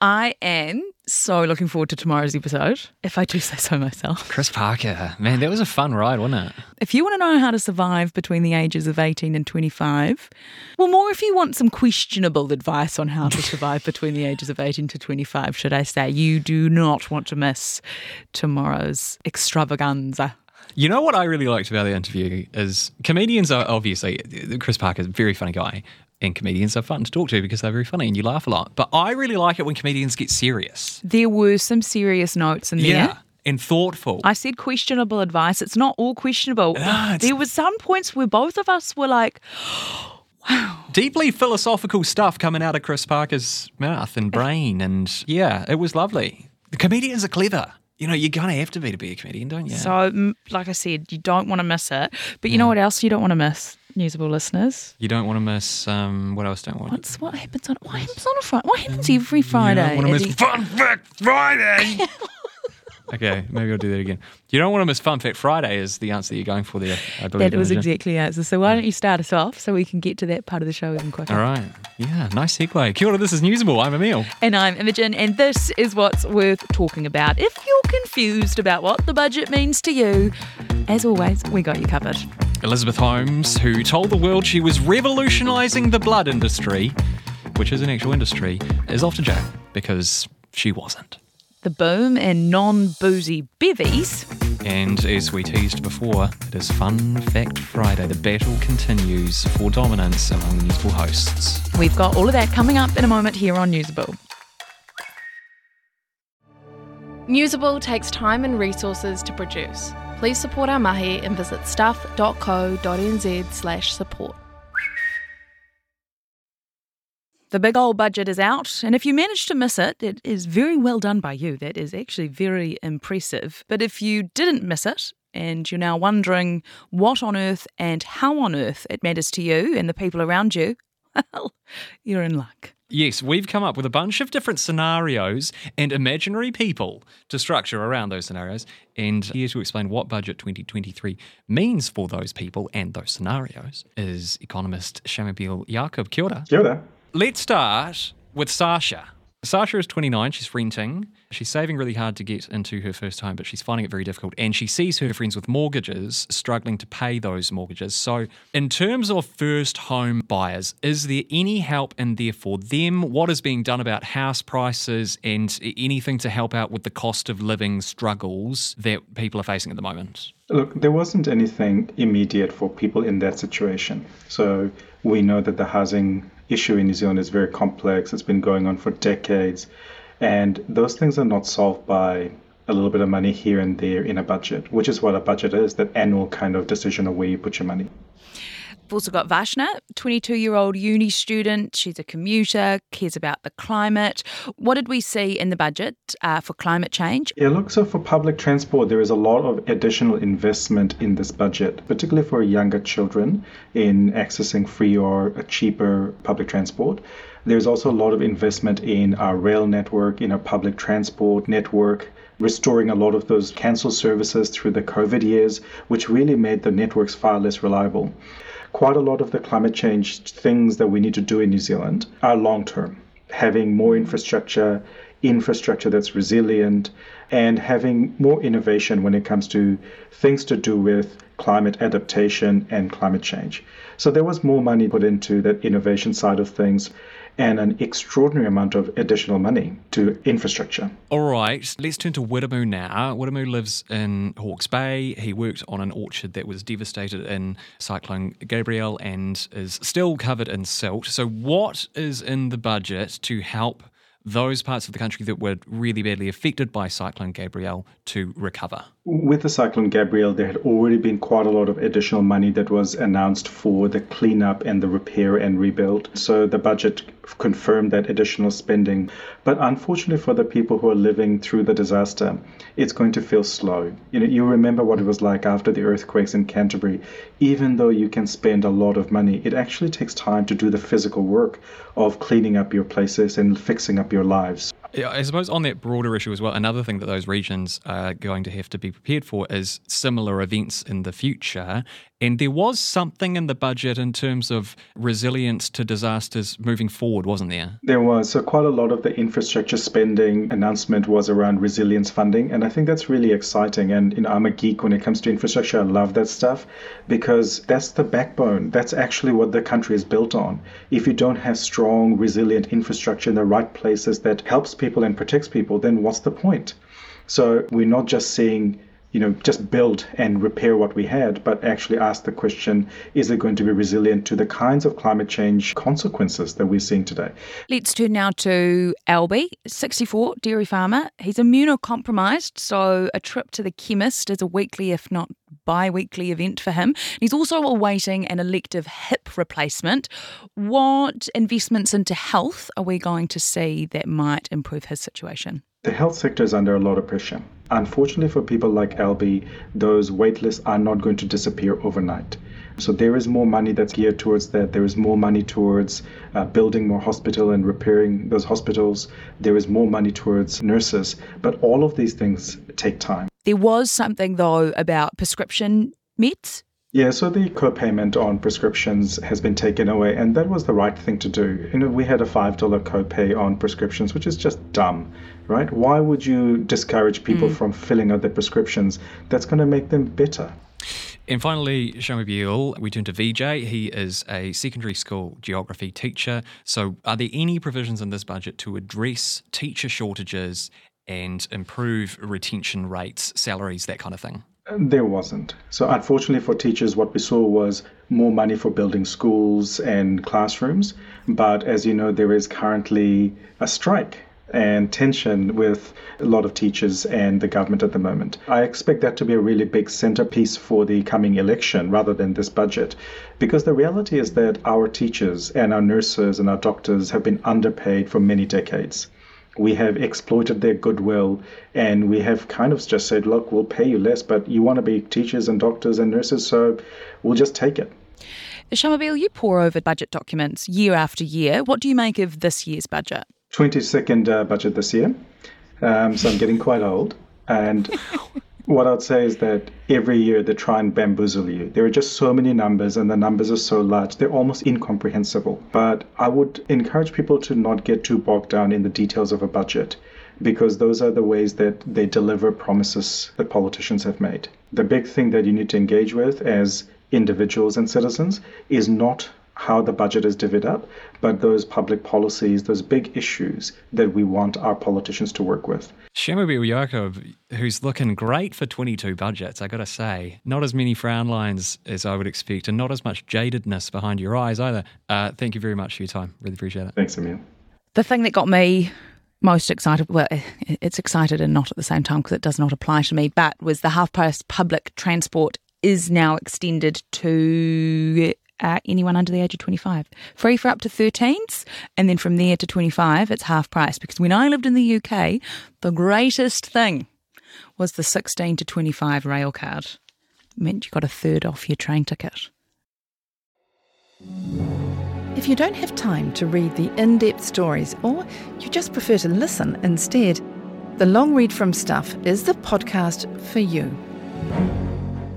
I am so looking forward to tomorrow's episode, if I do say so myself. Chris Parker, man, that was a fun ride, wasn't it? If you want to know how to survive between the ages of 18 and 25, well, more if you want some questionable advice on how to survive between the ages of 18 to 25, should I say, you do not want to miss tomorrow's extravaganza. You know what I really liked about the interview is comedians are obviously Chris Parker's a very funny guy, and comedians are fun to talk to because they're very funny and you laugh a lot. But I really like it when comedians get serious. There were some serious notes in there. Yeah. And thoughtful. I said questionable advice. It's not all questionable. No, there were some points where both of us were like, wow. Deeply philosophical stuff coming out of Chris Parker's mouth and brain. And yeah, it was lovely. The comedians are clever. You know, you're going to have to be to be a comedian, don't you? so, like I said, you don't want to miss it. But you know what else you don't want to miss, Newsable listeners? you don't want to miss, um, what else don't want What's what happens on what happens on a Friday? What happens every Friday? You don't want to miss Fun Fact Friday. okay, maybe I'll do that again. You don't want to miss Fun Fact Friday is the answer that you're going for there, I believe. that was Imogen. exactly the answer. So why don't you start us off so we can get to that part of the show even quicker? All right. Yeah, nice segue. Kia ora, this is Newsable. I'm Emil. And I'm Imogen, and this is what's worth talking about. If you're confused about what the budget means to you, as always, we got you covered. Elizabeth Holmes, who told the world she was revolutionising the blood industry, which is an actual industry, is off to jail because she wasn't. The boom in non boozy bevies. And as we teased before, it is Fun Fact Friday. The battle continues for dominance among the Newsable hosts. We've got all of that coming up in a moment here on Newsable. Newsable takes time and resources to produce. Please support our mahi and visit stuff.co.nz slash support. The big old budget is out, and if you managed to miss it, it is very well done by you. That is actually very impressive. But if you didn't miss it, and you're now wondering what on earth and how on earth it matters to you and the people around you, well, you're in luck. Yes, we've come up with a bunch of different scenarios and imaginary people to structure around those scenarios. And here to explain what Budget 2023 means for those people and those scenarios is economist Shamubeel Eaqub. Kia ora. Kia ora. Let's start with Sasha. Sasha is 29, she's renting. She's saving really hard to get into her first home, but she's finding it very difficult. And she sees her friends with mortgages struggling to pay those mortgages. So, in terms of first home buyers, is there any help in there for them? What is being done about house prices and anything to help out with the cost of living struggles that people are facing at the moment? Look, there wasn't anything immediate for people in that situation. So we know that the housing issue in New Zealand is very complex. It's been going on for decades. And those things are not solved by a little bit of money here and there in a budget, which is what a budget is that annual kind of decision of where you put your money. We've also got Vashna, 22 year old uni student. She's a commuter, cares about the climate. What did we see in the budget uh, for climate change? Yeah, look, so for public transport, there is a lot of additional investment in this budget, particularly for younger children in accessing free or cheaper public transport. There's also a lot of investment in our rail network, in our public transport network, restoring a lot of those cancelled services through the COVID years, which really made the networks far less reliable. Quite a lot of the climate change things that we need to do in New Zealand are long term. Having more infrastructure, infrastructure that's resilient, and having more innovation when it comes to things to do with climate adaptation and climate change. So there was more money put into that innovation side of things and an extraordinary amount of additional money to infrastructure. All right, let's turn to Widdamoo now. Widdamoo lives in Hawke's Bay. He worked on an orchard that was devastated in Cyclone Gabrielle and is still covered in silt. So, what is in the budget to help those parts of the country that were really badly affected by Cyclone Gabrielle to recover? With the Cyclone Gabrielle, there had already been quite a lot of additional money that was announced for the cleanup and the repair and rebuild. So the budget confirmed that additional spending. But unfortunately for the people who are living through the disaster, it's going to feel slow. You know, you remember what it was like after the earthquakes in Canterbury. Even though you can spend a lot of money, it actually takes time to do the physical work of cleaning up your places and fixing up your lives. Yeah, I suppose on that broader issue as well, another thing that those regions are going to have to be prepared for is similar events in the future. And there was something in the budget in terms of resilience to disasters moving forward, wasn't there? There was. So, quite a lot of the infrastructure spending announcement was around resilience funding. And I think that's really exciting. And, you know, I'm a geek when it comes to infrastructure. I love that stuff because that's the backbone. That's actually what the country is built on. If you don't have strong, resilient infrastructure in the right places that helps people and protects people, then what's the point? So, we're not just seeing you know, just build and repair what we had, but actually ask the question, is it going to be resilient to the kinds of climate change consequences that we're seeing today? Let's turn now to Albie, 64, dairy farmer. He's immunocompromised, so a trip to the chemist is a weekly, if not bi weekly event for him. He's also awaiting an elective hip replacement. What investments into health are we going to see that might improve his situation? The health sector is under a lot of pressure. Unfortunately, for people like Albie, those waitlists are not going to disappear overnight. So there is more money that's geared towards that. There is more money towards uh, building more hospital and repairing those hospitals. There is more money towards nurses. But all of these things take time. There was something though about prescription meds yeah, so the co-payment on prescriptions has been taken away, and that was the right thing to do. You know, we had a five dollar co-pay on prescriptions, which is just dumb, right? Why would you discourage people mm. from filling out their prescriptions? That's going to make them better. And finally, Shamubeel, we turn to VJ. He is a secondary school geography teacher. So, are there any provisions in this budget to address teacher shortages and improve retention rates, salaries, that kind of thing? There wasn't. So, unfortunately for teachers, what we saw was more money for building schools and classrooms. But as you know, there is currently a strike and tension with a lot of teachers and the government at the moment. I expect that to be a really big centerpiece for the coming election rather than this budget. Because the reality is that our teachers and our nurses and our doctors have been underpaid for many decades we have exploited their goodwill and we have kind of just said, look, we'll pay you less, but you want to be teachers and doctors and nurses, so we'll just take it. Shamubeel, you pour over budget documents year after year. What do you make of this year's budget? 22nd uh, budget this year. Um, so I'm getting quite old. And What I'd say is that every year they try and bamboozle you. There are just so many numbers, and the numbers are so large, they're almost incomprehensible. But I would encourage people to not get too bogged down in the details of a budget because those are the ways that they deliver promises that politicians have made. The big thing that you need to engage with as individuals and citizens is not how the budget is divvied up, but those public policies, those big issues that we want our politicians to work with. Shamubeel Eaqub, who's looking great for 22 budgets, I got to say. Not as many frown lines as I would expect, and not as much jadedness behind your eyes either. Uh, thank you very much for your time. Really appreciate it. Thanks, Emil. The thing that got me most excited, well, it's excited and not at the same time because it does not apply to me, but was the half price public transport is now extended to uh, anyone under the age of 25. Free for up to 13s, and then from there to 25, it's half price. Because when I lived in the UK, the greatest thing was the 16 to 25 rail card. It meant you got a third off your train ticket. If you don't have time to read the in depth stories, or you just prefer to listen instead, the Long Read from Stuff is the podcast for you.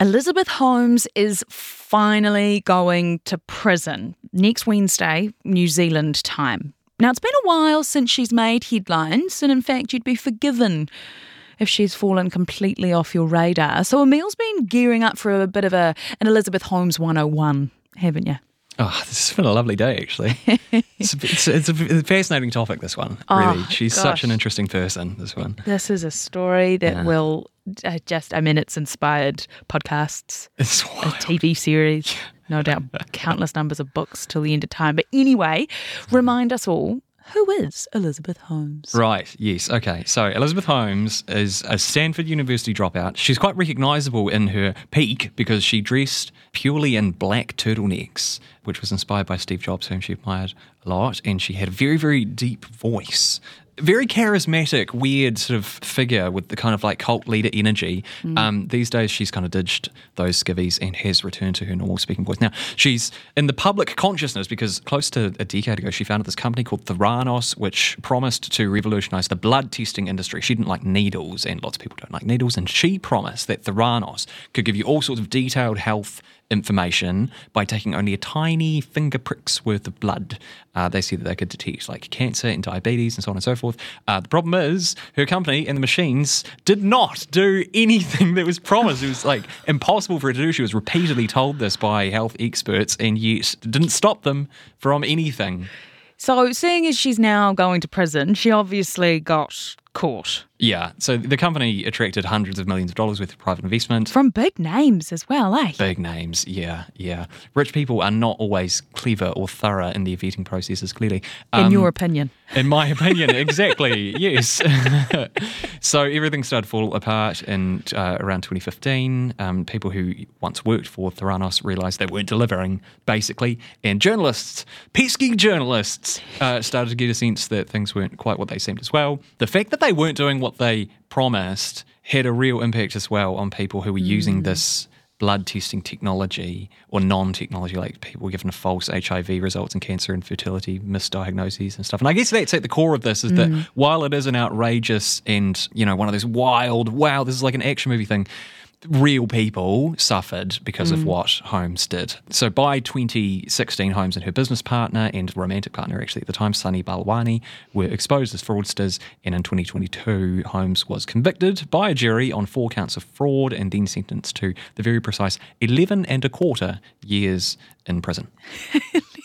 Elizabeth Holmes is finally going to prison next Wednesday, New Zealand time. Now, it's been a while since she's made headlines, and in fact, you'd be forgiven if she's fallen completely off your radar. So, Emil's been gearing up for a bit of a, an Elizabeth Holmes 101, haven't you? Oh, this has been a lovely day, actually. it's, it's, it's, a fascinating topic, this one, really. Oh, She's gosh. such an interesting person, this one. This is a story that yeah. will uh, just, I mean, it's inspired podcasts, it's a TV series, no doubt countless numbers of books till the end of time. But anyway, remind us all Who is Elizabeth Holmes? Right, yes. Okay. So Elizabeth Holmes is a Stanford University dropout. She's quite recognizable in her peak because she dressed purely in black turtlenecks, which was inspired by Steve Jobs, whom she admired a lot. And she had a very, very deep voice very charismatic, weird sort of figure with the kind of like cult leader energy. Mm. Um, these days, she's kind of ditched those skivvies and has returned to her normal speaking voice. Now, she's in the public consciousness because close to a decade ago, she founded this company called Theranos, which promised to revolutionize the blood testing industry. She didn't like needles, and lots of people don't like needles. And she promised that Theranos could give you all sorts of detailed health information by taking only a tiny finger prick's worth of blood. Uh, they see that they could detect like cancer and diabetes and so on and so forth. Uh, the problem is her company and the machines did not do anything that was promised. It was like impossible for her to do. She was repeatedly told this by health experts and yet didn't stop them from anything. So, seeing as she's now going to prison, she obviously got caught. Yeah. So the company attracted hundreds of millions of dollars worth of private investment. From big names as well, eh? Big names, yeah, yeah. Rich people are not always clever or thorough in their vetting processes, clearly. Um, in your opinion. In my opinion, exactly, yes. so everything started to fall apart in uh, around 2015. Um, people who once worked for Theranos realised they weren't delivering, basically. And journalists, pesky journalists, uh, started to get a sense that things weren't quite what they seemed as well. The fact that they weren't doing what they promised had a real impact as well on people who were mm. using this blood testing technology or non-technology, like people given false HIV results and cancer and fertility misdiagnoses and stuff. And I guess that's at the core of this is mm. that while it is an outrageous and you know one of those wild, wow, this is like an action movie thing real people suffered because mm. of what Holmes did. So by 2016, Holmes and her business partner and romantic partner, actually at the time, Sunny Balwani, were exposed as fraudsters. And in 2022, Holmes was convicted by a jury on four counts of fraud and then sentenced to the very precise 11 and a quarter years in prison.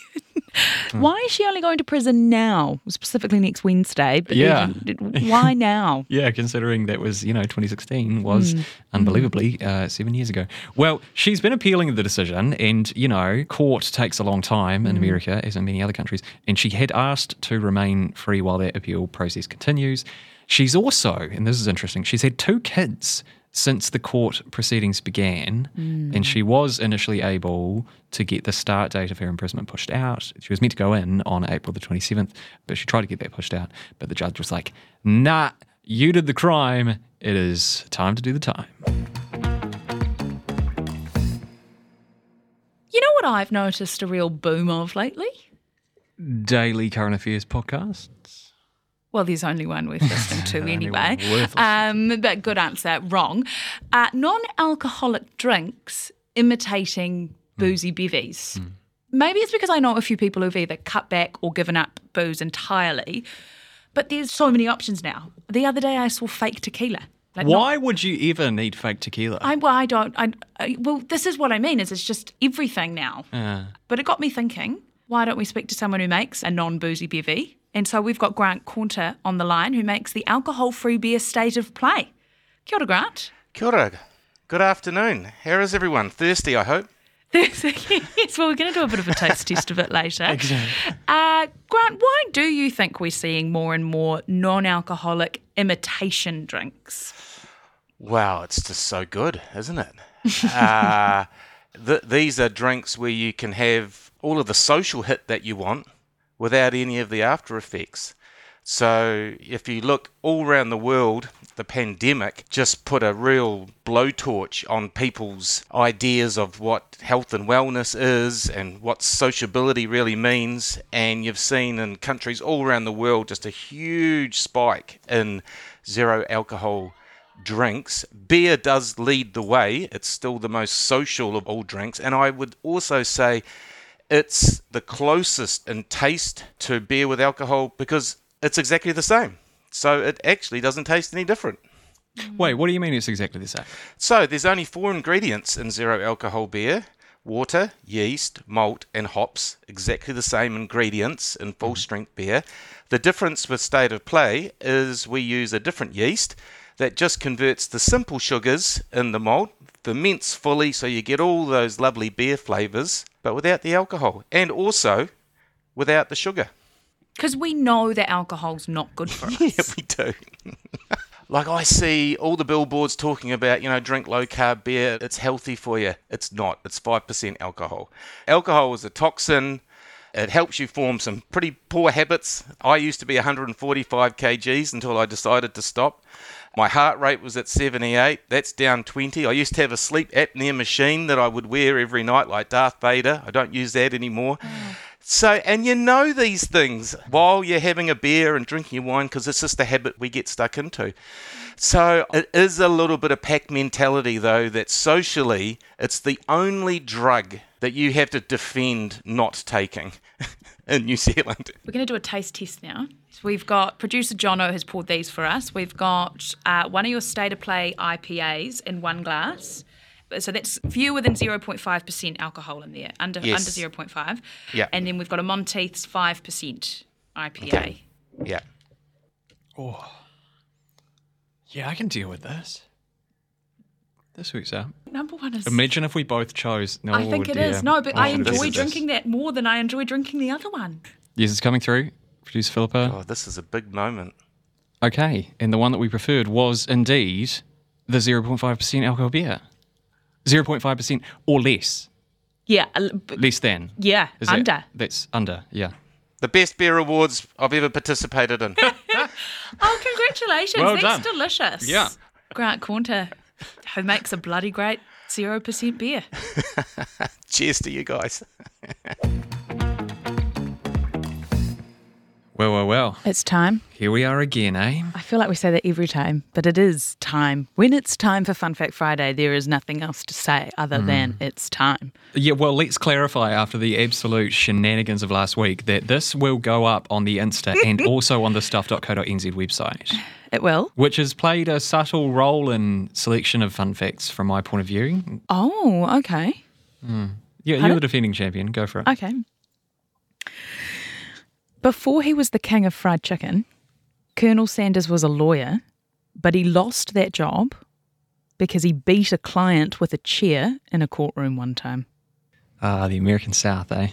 Why is she only going to prison now, specifically next Wednesday? But yeah. why now? yeah, considering that was, you know, 2016 was mm. unbelievably uh, seven years ago. Well, she's been appealing the decision, and, you know, court takes a long time in mm. America, as in many other countries, and she had asked to remain free while that appeal process continues. She's also, and this is interesting, she's had two kids since the court proceedings began, mm. and she was initially able to get the start date of her imprisonment pushed out. She was meant to go in on April the 27th, but she tried to get that pushed out. But the judge was like, nah, you did the crime. It is time to do the time. You know what I've noticed a real boom of lately? Daily current affairs podcasts. Well, there's only one worth listening to anyway. Um, but good answer. Wrong. Uh, non alcoholic drinks imitating boozy bevies. Mm. Maybe it's because I know a few people who've either cut back or given up booze entirely. But there's so many options now. The other day I saw fake tequila. Like Why not, would you ever need fake tequila? I, well, I don't. I, I, well, this is what I mean. Is it's just everything now. Uh. But it got me thinking. Why don't we speak to someone who makes a non-boozy bevy and so we've got Grant Caunter on the line who makes the alcohol free beer state of play. Kia ora, Grant. Kia ora. Good afternoon. How is everyone? Thirsty, I hope. Thirsty. yes, well, we're going to do a bit of a taste test of it later. Exactly. Uh, Grant, why do you think we're seeing more and more non alcoholic imitation drinks? Wow, it's just so good, isn't it? uh, th- these are drinks where you can have all of the social hit that you want without any of the after effects. So if you look all around the world, the pandemic just put a real blowtorch on people's ideas of what health and wellness is and what sociability really means. And you've seen in countries all around the world just a huge spike in zero alcohol drinks. Beer does lead the way, it's still the most social of all drinks. And I would also say it's the closest in taste to beer with alcohol because it's exactly the same. So it actually doesn't taste any different. Wait, what do you mean it's exactly the same? So there's only four ingredients in zero alcohol beer water, yeast, malt, and hops, exactly the same ingredients in full mm-hmm. strength beer. The difference with State of Play is we use a different yeast that just converts the simple sugars in the malt, ferments fully so you get all those lovely beer flavours, but without the alcohol and also without the sugar. Because we know that alcohol's not good for us. Yeah, we do. like I see all the billboards talking about, you know, drink low carb beer, it's healthy for you. It's not. It's 5% alcohol. Alcohol is a toxin. It helps you form some pretty poor habits. I used to be 145 kgs until I decided to stop. My heart rate was at 78. That's down 20. I used to have a sleep apnea machine that I would wear every night, like Darth Vader. I don't use that anymore. Mm. So, and you know these things while you're having a beer and drinking your wine because it's just a habit we get stuck into. So, it is a little bit of pack mentality, though, that socially it's the only drug that you have to defend not taking in New Zealand. We're going to do a taste test now. So we've got producer Jono has poured these for us. We've got uh, one of your state of play IPAs in one glass. So that's fewer than 0.5% alcohol in there, under Yes. under 0.5. Yeah. And then we've got a Monteith's 5% IPA. Okay. Yeah. Yeah, I can deal with this. This works out. Number one is. Imagine if we both chose. No, I think it dear. is. No, but Oh, I enjoy is- drinking that more than I enjoy drinking the other one. Yes, it's coming through. Producer Philippa. Oh, this is a big moment. Okay, and the one that we preferred was indeed the 0.5% alcohol beer. 0.5% or less. Yeah. a l- b- Less than. Yeah. Is that- under. that's under, yeah. The best beer awards I've ever participated in. Oh, congratulations. Well That's done. delicious. Yeah. Grant Caunter, who makes a bloody great 0% beer. Cheers to you guys. Well, well, well. It's time. Here we are again, eh? I feel like we say that every time, but it is time. When it's time for Fun Fact Friday, there is nothing else to say other than it's time. Yeah, well, let's clarify after the absolute shenanigans of last week that this will go up on the Insta and also on the stuff.co.nz website, It will. which has played a subtle role in selection of fun facts from my point of view. Oh, okay. Yeah, you're the defending champion. Go for it. Okay. Before he was the king of fried chicken, Colonel Sanders was a lawyer, but he lost that job because he beat a client with a chair in a courtroom one time. Ah, the American South, eh?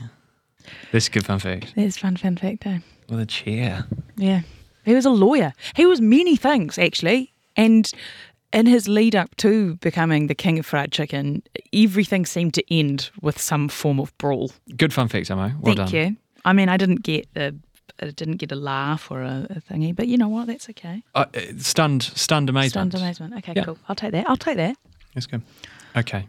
This is a good fun fact. There's fun fun fact, eh? With a chair. Yeah. He was a lawyer. He was many things, actually. And in his lead up to becoming the king of fried chicken, everything seemed to end with some form of brawl. Good fun fact, Amo. Well Thank done. you. I mean, I didn't get a, I didn't get a laugh or a, a thingy, but you know what? That's okay. Uh, uh, stunned, stunned amazement. Stunned amazement. Okay, Yeah. cool. I'll take that. I'll take that. That's good. Okay.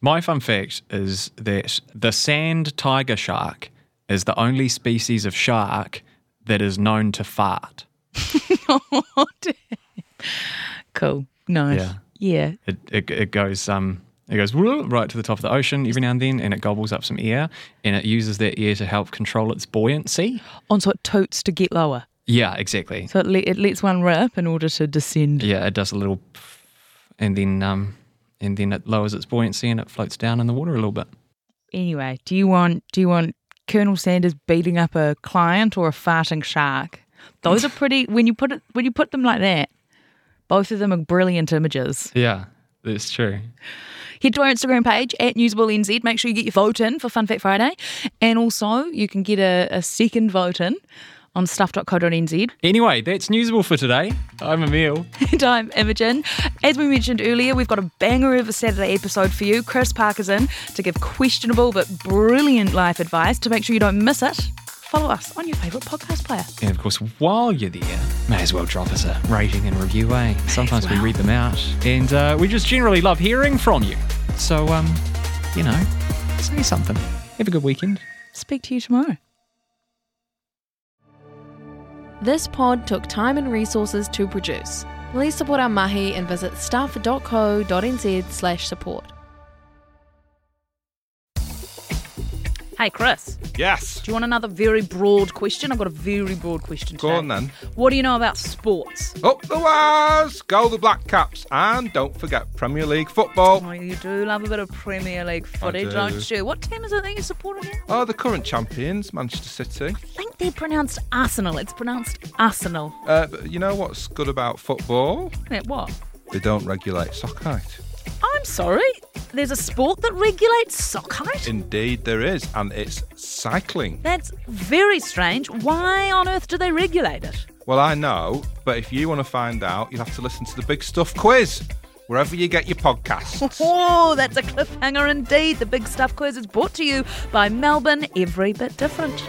My fun fact is that the sand tiger shark is the only species of shark that is known to fart. Cool. Nice. Yeah. Yeah. It, it, it goes um it goes right to the top of the ocean every now and then, and it gobbles up some air, and it uses that air to help control its buoyancy. On so it totes to get lower. Yeah, exactly. So it, le- it lets one rip in order to descend. Yeah, it does a little, and then um and then it lowers its buoyancy and it floats down in the water a little bit. Anyway, do you want do you want Colonel Sanders beating up a client or a farting shark? Those are pretty when you put it when you put them like that. Both of them are brilliant images. Yeah, that's true. Head to our Instagram page at NewsableNZ. Make sure you get your vote in for Fun Fact Friday. And also, you can get a, a second vote in on stuff.co.nz. Anyway, that's newsable for today. I'm Emil. And I'm Imogen. As we mentioned earlier, we've got a banger of a Saturday episode for you. Chris Parker's in to give questionable but brilliant life advice. To make sure you don't miss it, follow us on your favourite podcast player. And of course, while you're there, may as well drop us a rating and review, eh? Sometimes we read them out, and uh, we just generally love hearing from you. So, um, you know, say something. Have a good weekend. Speak to you tomorrow. This pod took time and resources to produce. Please support our mahi and visit stuff.co.nz Hey, Chris, Yes. do you want another very broad question? I've got a very broad question Go today. on then. What do you know about sports? Up the wires! Go the Black Caps! And don't forget Premier League football. Oh, you do love a bit of Premier League footy, do. don't you? What team is it that you support again? Oh, the current champions, Manchester City. I think they're pronounced Arsenal. It's pronounced Arsenal. Uh, but you know what's good about football? Yeah, what? They don't regulate soccer. I'm sorry. There's a sport that regulates sock height? Indeed, there is, and it's cycling. That's very strange. Why on earth do they regulate it? Well, I know, but if you want to find out, you'll have to listen to the Big Stuff quiz wherever you get your podcasts. Oh, that's a cliffhanger indeed. The Big Stuff Quiz is brought to you by Melbourne Every Bit Different.